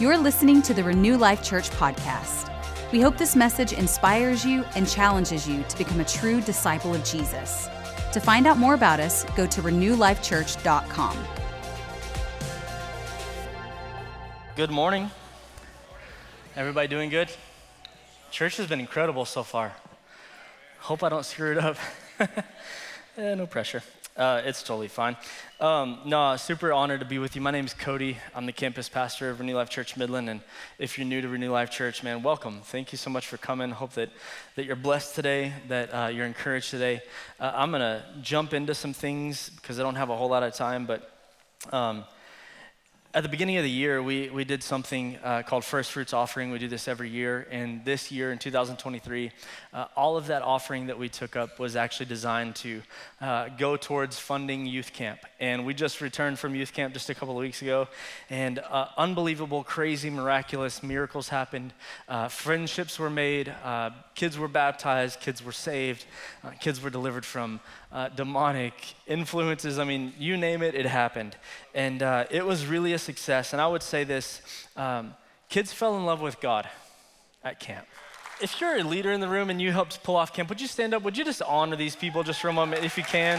You're listening to the Renew Life Church podcast. We hope this message inspires you and challenges you to become a true disciple of Jesus. To find out more about us, go to renewlifechurch.com. Good morning. Everybody doing good? Church has been incredible so far. Hope I don't screw it up. eh, no pressure. Uh, it's totally fine. Um, no, super honored to be with you. My name is Cody. I'm the campus pastor of Renew Life Church Midland. And if you're new to Renew Life Church, man, welcome. Thank you so much for coming. Hope that, that you're blessed today, that uh, you're encouraged today. Uh, I'm going to jump into some things because I don't have a whole lot of time, but. Um, at the beginning of the year, we, we did something uh, called First Fruits Offering. We do this every year. And this year, in 2023, uh, all of that offering that we took up was actually designed to uh, go towards funding youth camp. And we just returned from youth camp just a couple of weeks ago. And uh, unbelievable, crazy, miraculous miracles happened. Uh, friendships were made. Uh, kids were baptized. Kids were saved. kids were delivered from demonic influences. I mean, you name it, it happened. And uh, it was really a success. And I would say this um, kids fell in love with God at camp. If you're a leader in the room and you helped pull off camp, would you stand up? Would you just honor these people just for a moment if you can?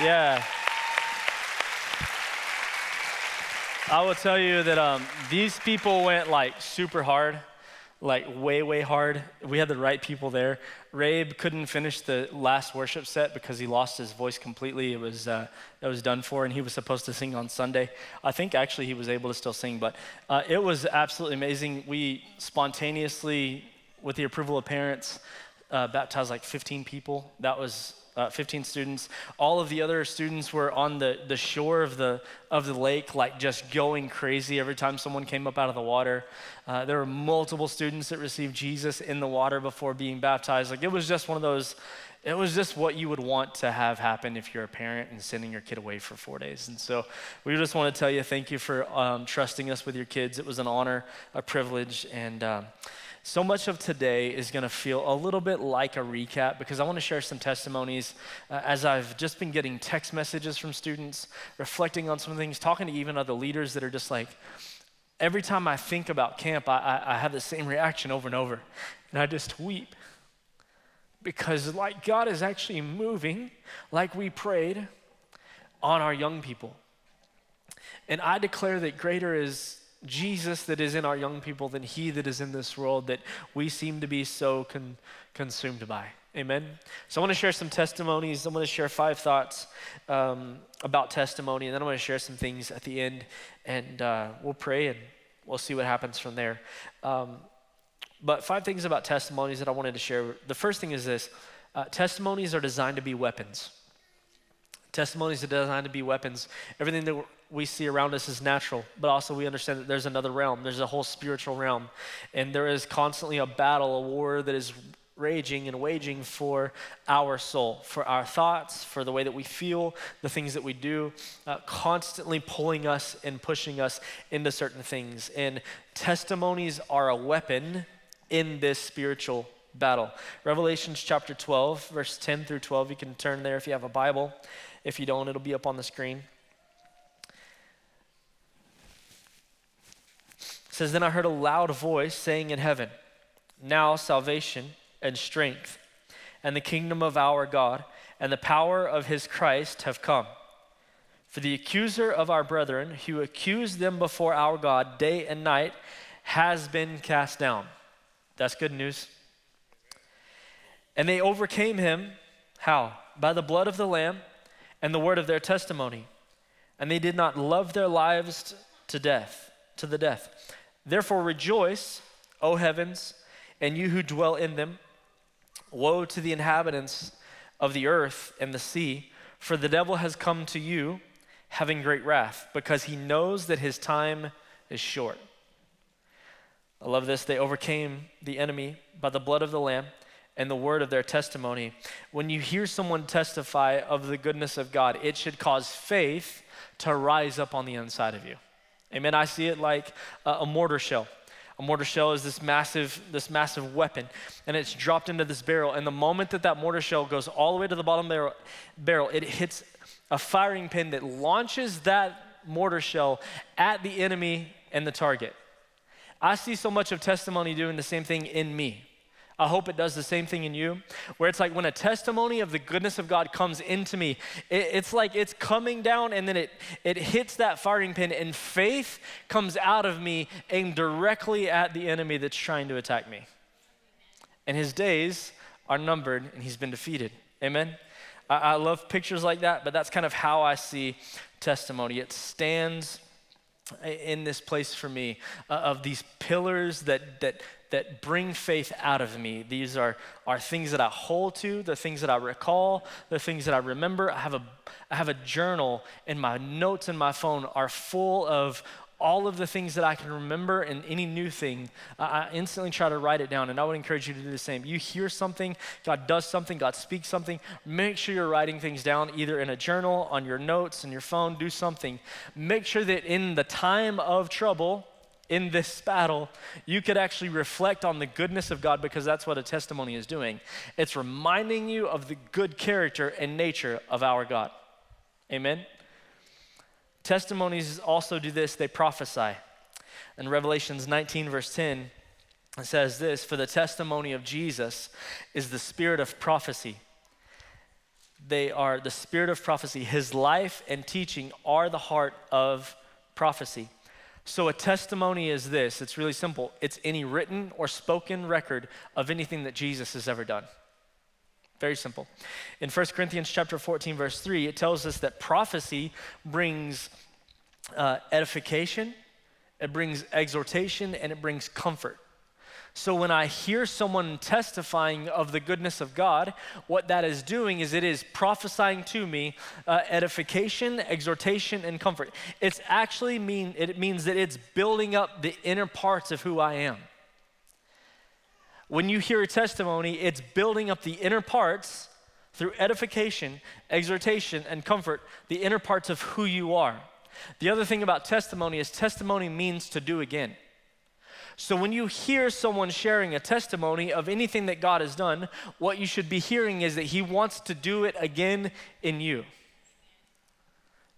Yeah. I will tell you that um, these people went like super hard like way, way hard. We had the right people there. Rabe couldn't finish the last worship set because he lost his voice completely. It was uh, that was done for, and he was supposed to sing on Sunday. I think actually he was able to still sing, but uh, it was absolutely amazing. We spontaneously, with the approval of parents, uh, baptized like 15 people. That was uh, 15 students. All of the other students were on the, the shore of the, of the lake, like just going crazy every time someone came up out of the water. Uh, there were multiple students that received Jesus in the water before being baptized. Like it was just one of those, it was just what you would want to have happen if you're a parent and sending your kid away for four days. And so we just want to tell you thank you for um, trusting us with your kids. It was an honor, a privilege, and. Um, so much of today is going to feel a little bit like a recap because I want to share some testimonies uh, as I've just been getting text messages from students, reflecting on some things, talking to even other leaders that are just like, every time I think about camp, I, I, I have the same reaction over and over. And I just weep because, like, God is actually moving, like we prayed, on our young people. And I declare that greater is Jesus that is in our young people than he that is in this world that we seem to be so con- consumed by. Amen. So I want to share some testimonies. I'm going to share five thoughts um, about testimony, and then I'm going to share some things at the end, and uh, we'll pray and we'll see what happens from there. Um, but five things about testimonies that I wanted to share. The first thing is this: uh, testimonies are designed to be weapons. Testimonies are designed to be weapons. Everything that we see around us is natural, but also we understand that there's another realm. There's a whole spiritual realm. And there is constantly a battle, a war that is raging and waging for our soul, for our thoughts, for the way that we feel, the things that we do, uh, constantly pulling us and pushing us into certain things. And testimonies are a weapon in this spiritual battle. Revelations chapter 12, verse 10 through 12, you can turn there if you have a Bible. If you don't, it'll be up on the screen. Says, Then I heard a loud voice saying in heaven, Now salvation and strength and the kingdom of our God and the power of his Christ have come. For the accuser of our brethren, who accused them before our God day and night, has been cast down. That's good news. And they overcame him, how? By the blood of the Lamb and the word of their testimony. And they did not love their lives to death, to the death. Therefore rejoice, O heavens, and you who dwell in them. Woe to the inhabitants of the earth and the sea, for the devil has come to you having great wrath, because he knows that his time is short. I love this. They overcame the enemy by the blood of the Lamb and the word of their testimony. When you hear someone testify of the goodness of God, it should cause faith to rise up on the inside of you. Amen. I see it like a, a mortar shell. A mortar shell is this massive, this massive weapon, and it's dropped into this barrel. And the moment that that mortar shell goes all the way to the bottom barrel, barrel it hits a firing pin that launches that mortar shell at the enemy and the target. I see so much of testimony doing the same thing in me. I hope it does the same thing in you, where it's like when a testimony of the goodness of God comes into me, it, it's like it's coming down and then it, it hits that firing pin, and faith comes out of me aimed directly at the enemy that's trying to attack me. And his days are numbered and he's been defeated. Amen? I, I love pictures like that, but that's kind of how I see testimony. It stands in this place for me uh, of these pillars that, that, that bring faith out of me. These are, are things that I hold to, the things that I recall, the things that I remember. I have a, I have a journal, and my notes in my phone are full of all of the things that I can remember and any new thing, I instantly try to write it down. And I would encourage you to do the same. You hear something, God does something, God speaks something, make sure you're writing things down either in a journal, on your notes, in your phone, do something. Make sure that in the time of trouble, in this battle, you could actually reflect on the goodness of God because that's what a testimony is doing. It's reminding you of the good character and nature of our God. Amen? Testimonies also do this, they prophesy. In Revelations 19, verse 10, it says this For the testimony of Jesus is the spirit of prophecy. They are the spirit of prophecy. His life and teaching are the heart of prophecy. So, a testimony is this it's really simple it's any written or spoken record of anything that Jesus has ever done. Very simple. In 1 Corinthians chapter 14, verse 3, it tells us that prophecy brings uh, edification, it brings exhortation, and it brings comfort. So when I hear someone testifying of the goodness of God, what that is doing is it is prophesying to me uh, edification, exhortation, and comfort. It's actually mean it means that it's building up the inner parts of who I am. When you hear a testimony, it's building up the inner parts through edification, exhortation, and comfort, the inner parts of who you are. The other thing about testimony is testimony means to do again. So when you hear someone sharing a testimony of anything that God has done, what you should be hearing is that He wants to do it again in you.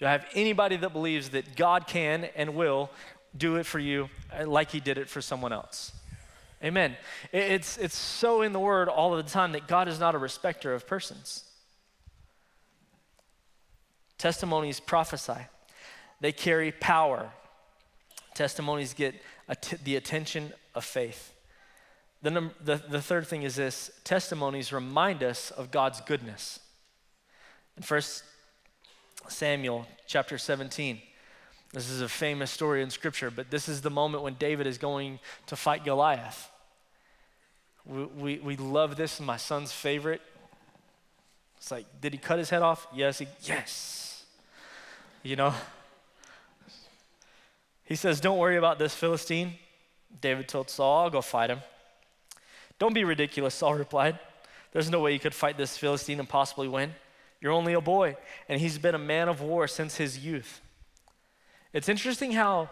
Do I have anybody that believes that God can and will do it for you uh, like He did it for someone else? Amen. It's, it's so in the word all of the time that God is not a respecter of persons. Testimonies prophesy, they carry power. Testimonies get att- the attention of faith. The, num- the, the third thing is this testimonies remind us of God's goodness. In 1 Samuel chapter 17, this is a famous story in Scripture, but this is the moment when David is going to fight Goliath. We, we, we love this, my son's favorite. It's like, did he cut his head off? Yes. He, yes. You know? He says, Don't worry about this Philistine. David told Saul, I'll go fight him. Don't be ridiculous, Saul replied. There's no way you could fight this Philistine and possibly win. You're only a boy, and he's been a man of war since his youth. It's interesting how,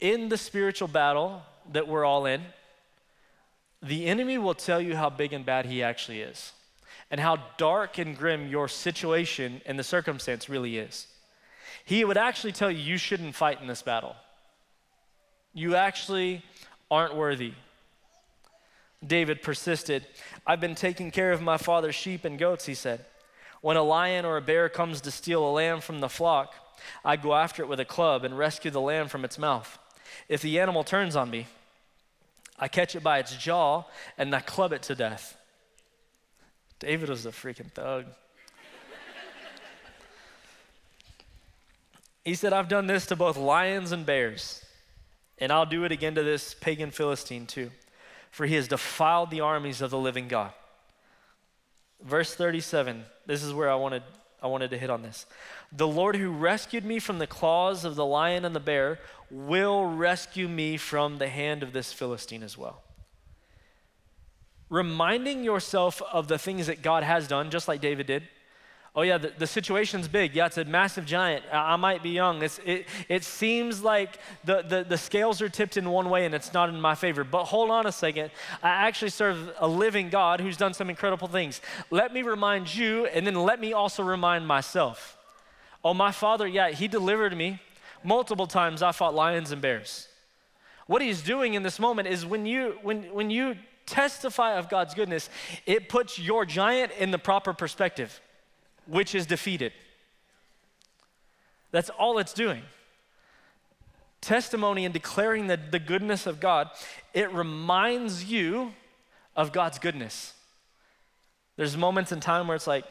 in the spiritual battle that we're all in, the enemy will tell you how big and bad he actually is, and how dark and grim your situation and the circumstance really is. He would actually tell you, you shouldn't fight in this battle. You actually aren't worthy. David persisted. I've been taking care of my father's sheep and goats, he said. When a lion or a bear comes to steal a lamb from the flock, I go after it with a club and rescue the lamb from its mouth. If the animal turns on me, I catch it by its jaw and I club it to death. David was a freaking thug. He said, I've done this to both lions and bears, and I'll do it again to this pagan Philistine too, for he has defiled the armies of the living God. Verse 37, this is where I wanted, I wanted to hit on this. The Lord who rescued me from the claws of the lion and the bear will rescue me from the hand of this Philistine as well. Reminding yourself of the things that God has done, just like David did. Oh, yeah, the, the situation's big. Yeah, it's a massive giant. I, I might be young. It's, it, it seems like the, the, the scales are tipped in one way and it's not in my favor. But hold on a second. I actually serve a living God who's done some incredible things. Let me remind you, and then let me also remind myself. Oh, my father, yeah, he delivered me. Multiple times I fought lions and bears. What he's doing in this moment is when you when when you testify of God's goodness, it puts your giant in the proper perspective, which is defeated. That's all it's doing. Testimony and declaring the, the goodness of God, it reminds you of God's goodness. There's moments in time where it's like,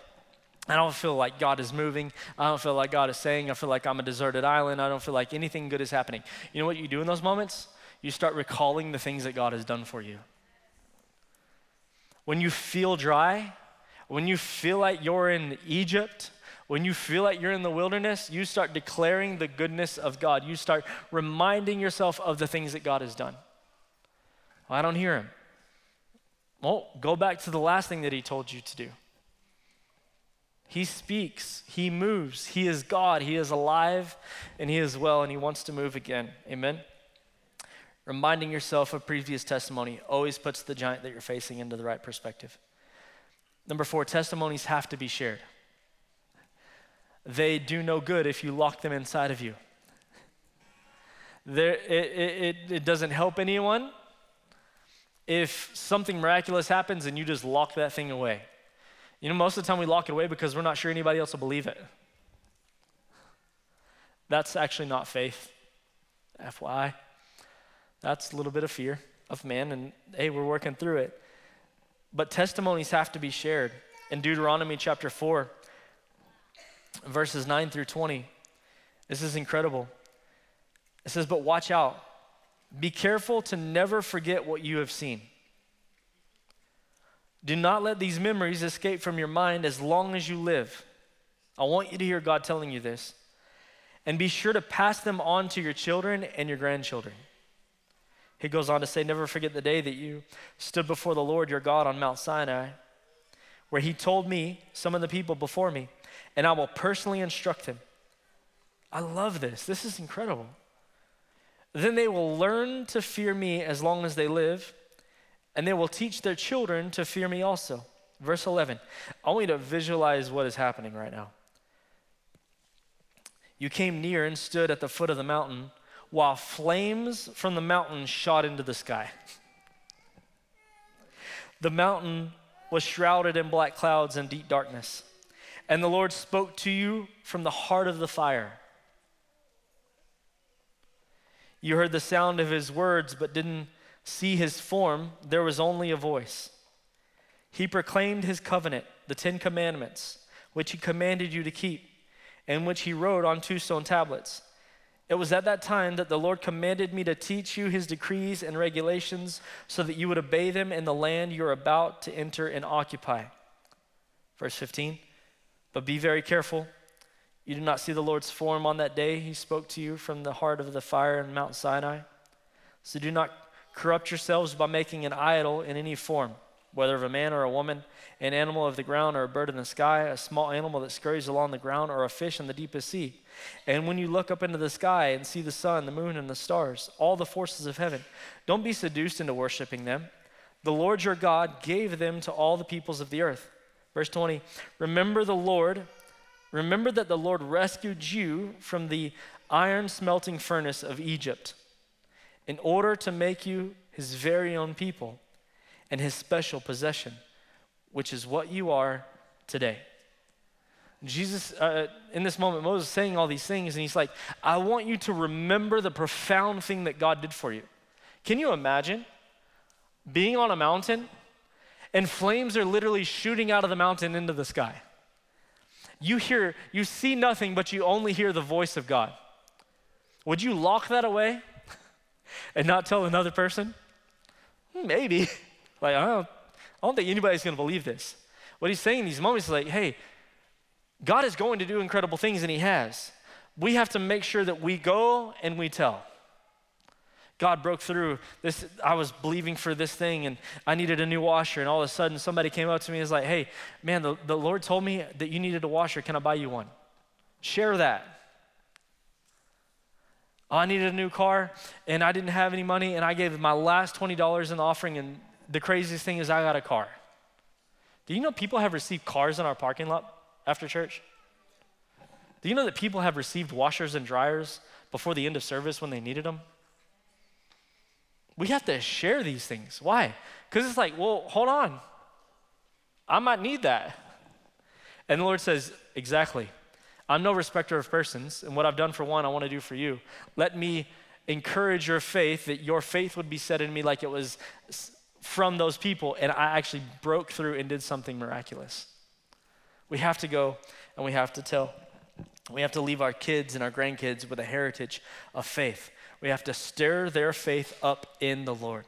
I don't feel like God is moving. I don't feel like God is saying. I feel like I'm a deserted island. I don't feel like anything good is happening. You know what you do in those moments? You start recalling the things that God has done for you. When you feel dry, when you feel like you're in Egypt, when you feel like you're in the wilderness, you start declaring the goodness of God. You start reminding yourself of the things that God has done. Well, I don't hear him. Well, go back to the last thing that he told you to do. He speaks, He moves, He is God, He is alive, and He is well, and He wants to move again. Amen? Reminding yourself of previous testimony always puts the giant that you're facing into the right perspective. Number four, testimonies have to be shared. They do no good if you lock them inside of you. There, it, it, it doesn't help anyone if something miraculous happens and you just lock that thing away. You know, most of the time we lock it away because we're not sure anybody else will believe it. That's actually not faith. FYI. That's a little bit of fear of man, and hey, we're working through it. But testimonies have to be shared. In Deuteronomy chapter 4, verses 9 through 20, this is incredible. It says, But watch out. Be careful to never forget what you have seen. Do not let these memories escape from your mind as long as you live. I want you to hear God telling you this. And be sure to pass them on to your children and your grandchildren. He goes on to say, Never forget the day that you stood before the Lord your God on Mount Sinai, where he told me, some of the people before me, and I will personally instruct them. I love this. This is incredible. Then they will learn to fear me as long as they live and they will teach their children to fear me also. Verse 11. I want you to visualize what is happening right now. You came near and stood at the foot of the mountain while flames from the mountain shot into the sky. The mountain was shrouded in black clouds and deep darkness. And the Lord spoke to you from the heart of the fire. You heard the sound of his words, but didn't see his form, there was only a voice. He proclaimed his covenant, the Ten Commandments, which he commanded you to keep, and which he wrote on two stone tablets. It was at that time that the Lord commanded me to teach you his decrees and regulations so that you would obey them in the land you're about to enter and occupy. Verse 15. But be very careful. You did not see the Lord's form on that day he spoke to you from the heart of the fire in Mount Sinai. So do not corrupt yourselves by making an idol in any form, whether of a man or a woman, an animal of the ground or a bird in the sky, a small animal that scurries along the ground, or a fish in the deepest sea. And when you look up into the sky and see the sun, the moon, and the stars, all the forces of heaven, don't be seduced into worshiping them. The Lord your God gave them to all the peoples of the earth. Verse 20 Remember the Lord, remember that the Lord rescued you from the iron smelting furnace of Egypt in order to make you his very own people and his special possession, which is what you are today. Jesus, uh, in this moment, Moses is saying all these things, and he's like, I want you to remember the profound thing that God did for you. Can you imagine being on a mountain and flames are literally shooting out of the mountain into the sky? You hear, you see nothing, but you only hear the voice of God. Would you lock that away? and not tell another person? Hmm, maybe. like, I don't, I don't think anybody's going to believe this. What he's saying in these moments is like, hey, God is going to do incredible things, and He has. We have to make sure that we go and we tell. God broke through this. I was believing for this thing and I needed a new washer. And all of a sudden, somebody came up to me and was like, Hey, man, the, the Lord told me that you needed a washer. Can I buy you one? Share that. I needed a new car and I didn't have any money and I gave my last $20 in the offering and the craziest thing is I got a car. Do you know people have received cars in our parking lot after church? Do you know that people have received washers and dryers before the end of service when they needed them? We have to share these things. Why? Because it's like, well, hold on. I might need that. And the Lord says, exactly. I'm no respecter of persons, and what I've done for one, I want to do for you. Let me encourage your faith that your faith would be set in me like it was from those people, and I actually broke through and did something miraculous. We have to go and we have to tell. We have to leave our kids and our grandkids with a heritage of faith. We have to stir their faith up in the Lord.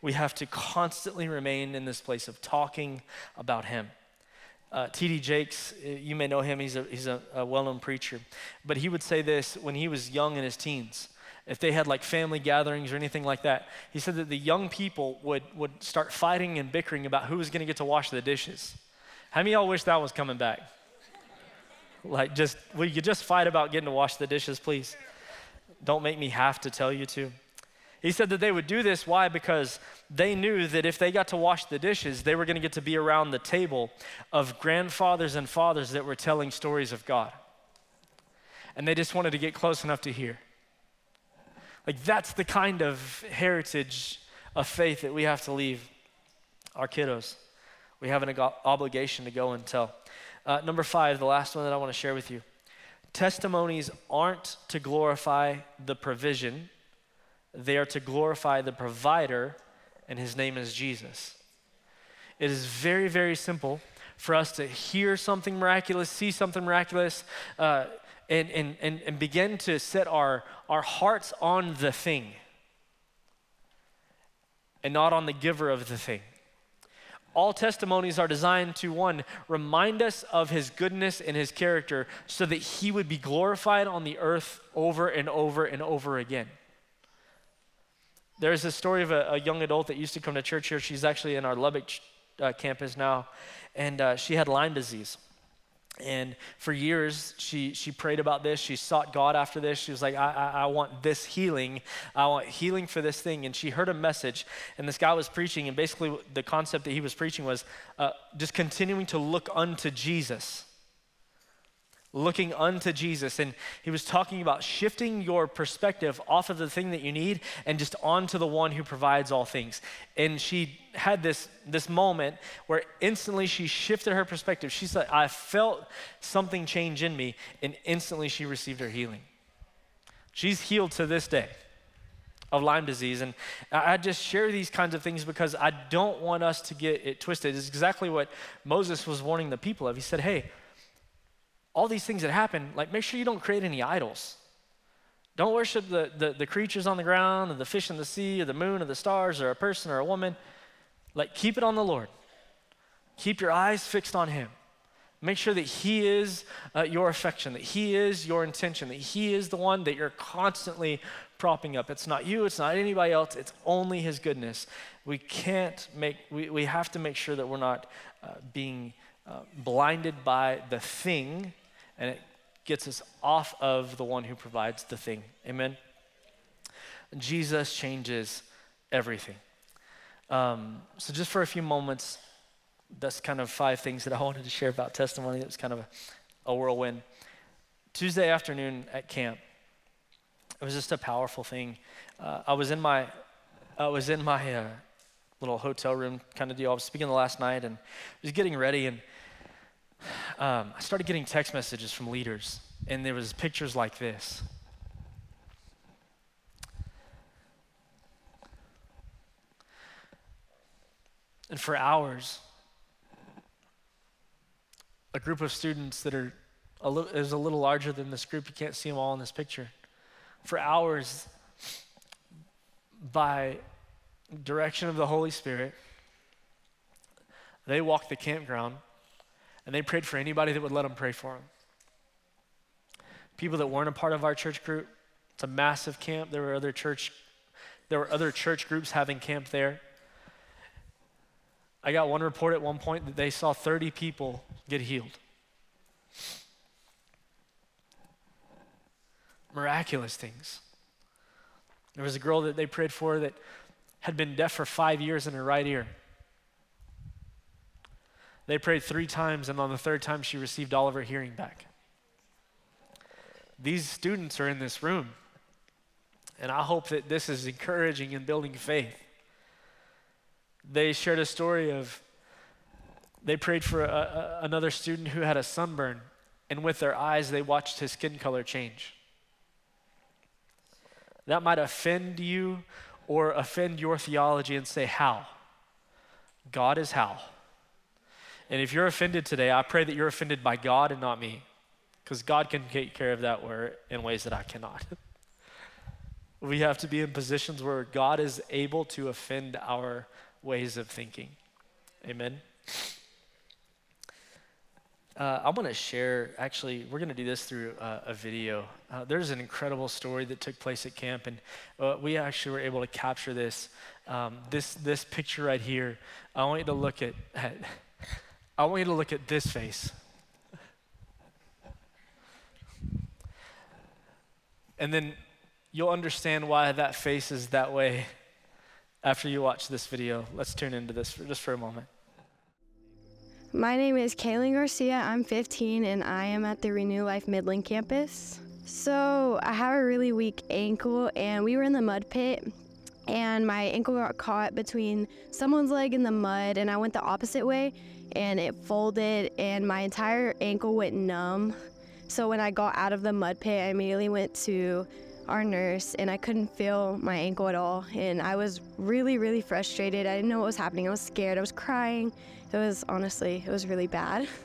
We have to constantly remain in this place of talking about Him. Uh, T.D. Jakes, uh, you may know him, he's, a, he's a, a well known preacher. But he would say this when he was young in his teens if they had like family gatherings or anything like that, he said that the young people would, would start fighting and bickering about who was going to get to wash the dishes. How many y'all wish that was coming back? Like, just, will you just fight about getting to wash the dishes, please? Don't make me have to tell you to. He said that they would do this. Why? Because they knew that if they got to wash the dishes, they were going to get to be around the table of grandfathers and fathers that were telling stories of God. And they just wanted to get close enough to hear. Like, that's the kind of heritage of faith that we have to leave our kiddos. We have an obligation to go and tell. Uh, number five, the last one that I want to share with you. Testimonies aren't to glorify the provision, they are to glorify the provider, and his name is Jesus. It is very, very simple for us to hear something miraculous, see something miraculous, uh, and, and, and, and begin to set our, our hearts on the thing and not on the giver of the thing. All testimonies are designed to one, remind us of his goodness and his character so that he would be glorified on the earth over and over and over again. There's a story of a, a young adult that used to come to church here. She's actually in our Lubbock uh, campus now, and uh, she had Lyme disease. And for years, she, she prayed about this. She sought God after this. She was like, I, I, I, want this healing. I want healing for this thing. And she heard a message, and this guy was preaching. And basically, the concept that he was preaching was uh, just continuing to look unto Jesus looking unto Jesus. And he was talking about shifting your perspective off of the thing that you need and just onto the one who provides all things. And she had this, this moment where instantly she shifted her perspective. She said, I felt something change in me, and instantly she received her healing. She's healed to this day of Lyme disease. And I just share these kinds of things because I don't want us to get it twisted. It's exactly what Moses was warning the people of. He said, Hey, all these things that happen, like make sure you don't create any idols. Don't worship the, the, the, creatures on the ground, or the fish in the sea, or the moon, or the stars, or a person, or a woman. Like, keep it on the Lord. Keep your eyes fixed on Him. Make sure that He is uh, your affection, that He is your intention, that He is the one that you're constantly propping up. It's not you, it's not anybody else, it's only His goodness. We can't make, we, we have to make sure that we're not uh, being uh, blinded by the thing and it gets us off of the one who provides the thing. Amen? Jesus changes everything. Um, so, just for a few moments, that's kind of five things that I wanted to share about testimony. It was kind of a, a whirlwind. Tuesday afternoon at camp, it was just a powerful thing. Uh, I was in my, I was in my uh, little hotel room kind of deal. I was speaking the last night and I was getting ready and um, I started getting text messages from leaders, and there was pictures like this. And for hours, a group of students that are a little, is a little larger than this group. You can't see them all in this picture. For hours, by direction of the Holy Spirit, they walked the campground and they prayed for anybody that would let them pray for them. People that weren't a part of our church group, it's a massive camp. There were other church, there were other church groups having camp there. I got one report at one point that they saw 30 people get healed. Miraculous things. There was a girl that they prayed for that had been deaf for five years in her right ear. They prayed three times, and on the third time, she received all of her hearing back. These students are in this room. And I hope that this is encouraging and building faith. They shared a story of they prayed for a, a, another student who had a sunburn, and with their eyes, they watched his skin color change. That might offend you or offend your theology and say, How? God is how. And if you're offended today, I pray that you're offended by God and not me, because God can take care of that word in ways that I cannot. we have to be in positions where God is able to offend our ways of thinking. Amen. Uh, I want to share, actually, we're going to do this through uh, a video. Uh, there's an incredible story that took place at camp, and uh, we actually were able to capture this. Um, this, this picture right here, I want you to look at, at I want you to look at this face. And then you'll understand why that face is that way after you watch this video. Let's tune into this for, just for a moment. My name is Kaylin Garcia. I'm 15 and I am at the Renew Life Midland campus. So I have a really weak ankle and we were in the mud pit and my ankle got caught between someone's leg in the mud and I went the opposite way and it folded and my entire ankle went numb. So when I got out of the mud pit, I immediately went to our nurse and I couldn't feel my ankle at all. And I was really, really frustrated. I didn't know what was happening. I was scared. I was crying. It was honestly, it was really bad.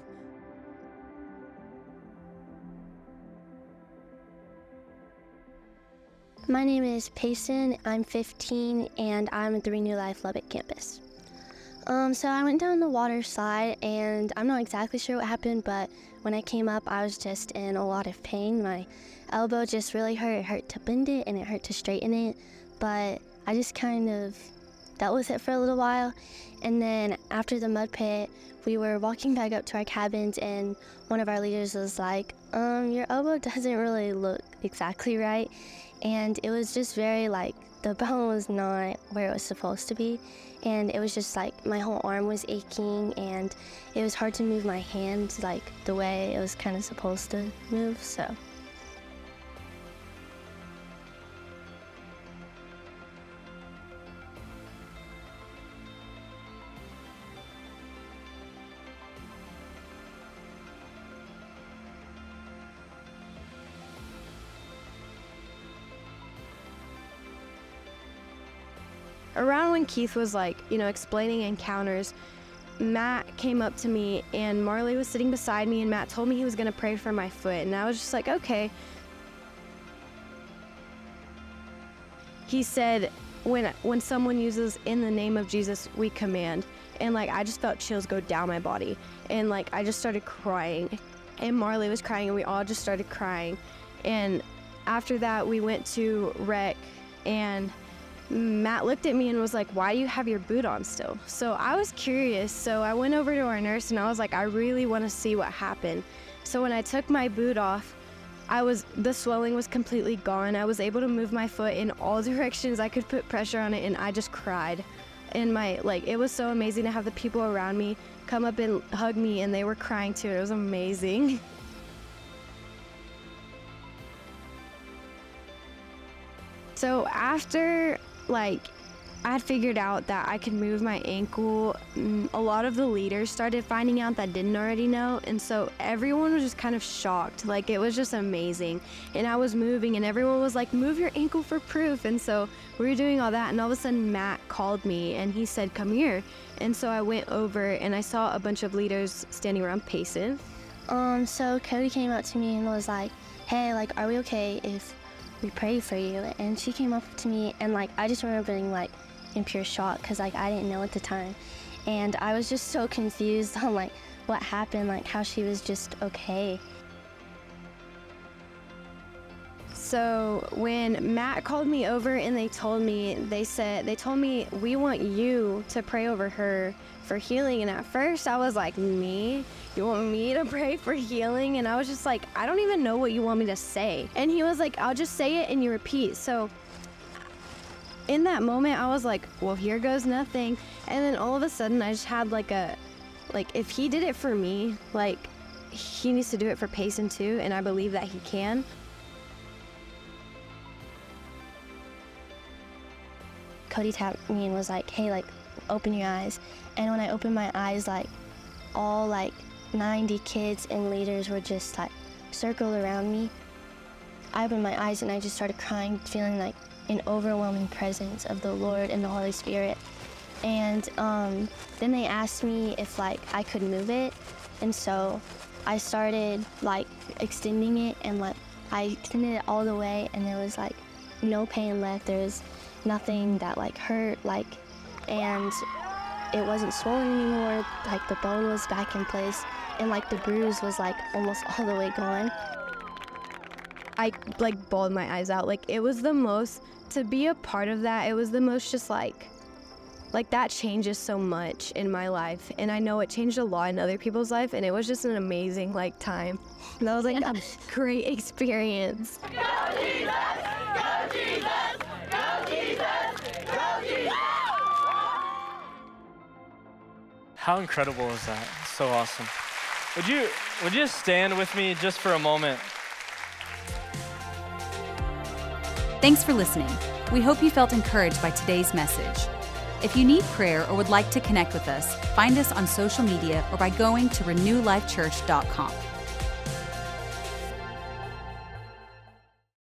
My name is Payson. I'm 15 and I'm at the Renew Life Lubbock campus. Um, so I went down the water slide and I'm not exactly sure what happened, but when I came up, I was just in a lot of pain. My elbow just really hurt. It hurt to bend it and it hurt to straighten it, but I just kind of dealt with it for a little while. And then after the mud pit, we were walking back up to our cabins, and one of our leaders was like, um, Your elbow doesn't really look exactly right. And it was just very like the bone was not where it was supposed to be. And it was just like my whole arm was aching, and it was hard to move my hand like the way it was kind of supposed to move. So. When Keith was like, you know, explaining encounters, Matt came up to me and Marley was sitting beside me and Matt told me he was going to pray for my foot and I was just like, "Okay." He said when when someone uses in the name of Jesus, we command. And like I just felt chills go down my body and like I just started crying. And Marley was crying and we all just started crying. And after that, we went to rec and Matt looked at me and was like, Why do you have your boot on still? So I was curious. So I went over to our nurse and I was like, I really want to see what happened. So when I took my boot off, I was the swelling was completely gone. I was able to move my foot in all directions. I could put pressure on it and I just cried. And my like it was so amazing to have the people around me come up and hug me and they were crying too. It was amazing. So after like I had figured out that I could move my ankle. Mm, a lot of the leaders started finding out that didn't already know, and so everyone was just kind of shocked. Like it was just amazing, and I was moving, and everyone was like, "Move your ankle for proof." And so we were doing all that, and all of a sudden Matt called me, and he said, "Come here." And so I went over, and I saw a bunch of leaders standing around pacing. Um, so Cody came up to me and was like, "Hey, like, are we okay if we prayed for you. And she came up to me, and like, I just remember being like in pure shock because like I didn't know at the time. And I was just so confused on like what happened, like how she was just okay. So when Matt called me over and they told me, they said, they told me, we want you to pray over her for healing. And at first I was like, me? You want me to pray for healing? And I was just like, I don't even know what you want me to say. And he was like, I'll just say it and you repeat. So in that moment, I was like, well, here goes nothing. And then all of a sudden, I just had like a, like, if he did it for me, like, he needs to do it for Payson too. And I believe that he can. Cody tapped me and was like, hey, like, open your eyes. And when I opened my eyes, like, all like 90 kids and leaders were just like circled around me. I opened my eyes and I just started crying, feeling like an overwhelming presence of the Lord and the Holy Spirit. And um, then they asked me if like I could move it, and so I started like extending it and like I extended it all the way, and there was like no pain left. There was nothing that like hurt, like, and it wasn't swollen anymore. Like the bone was back in place, and like the bruise was like almost all the way gone. I like bawled my eyes out. Like it was the most to be a part of that. It was the most just like like that changes so much in my life and i know it changed a lot in other people's life and it was just an amazing like time that was like a great experience How incredible is that? So awesome. Would you would you stand with me just for a moment? Thanks for listening. We hope you felt encouraged by today's message. If you need prayer or would like to connect with us, find us on social media or by going to renewlifechurch.com.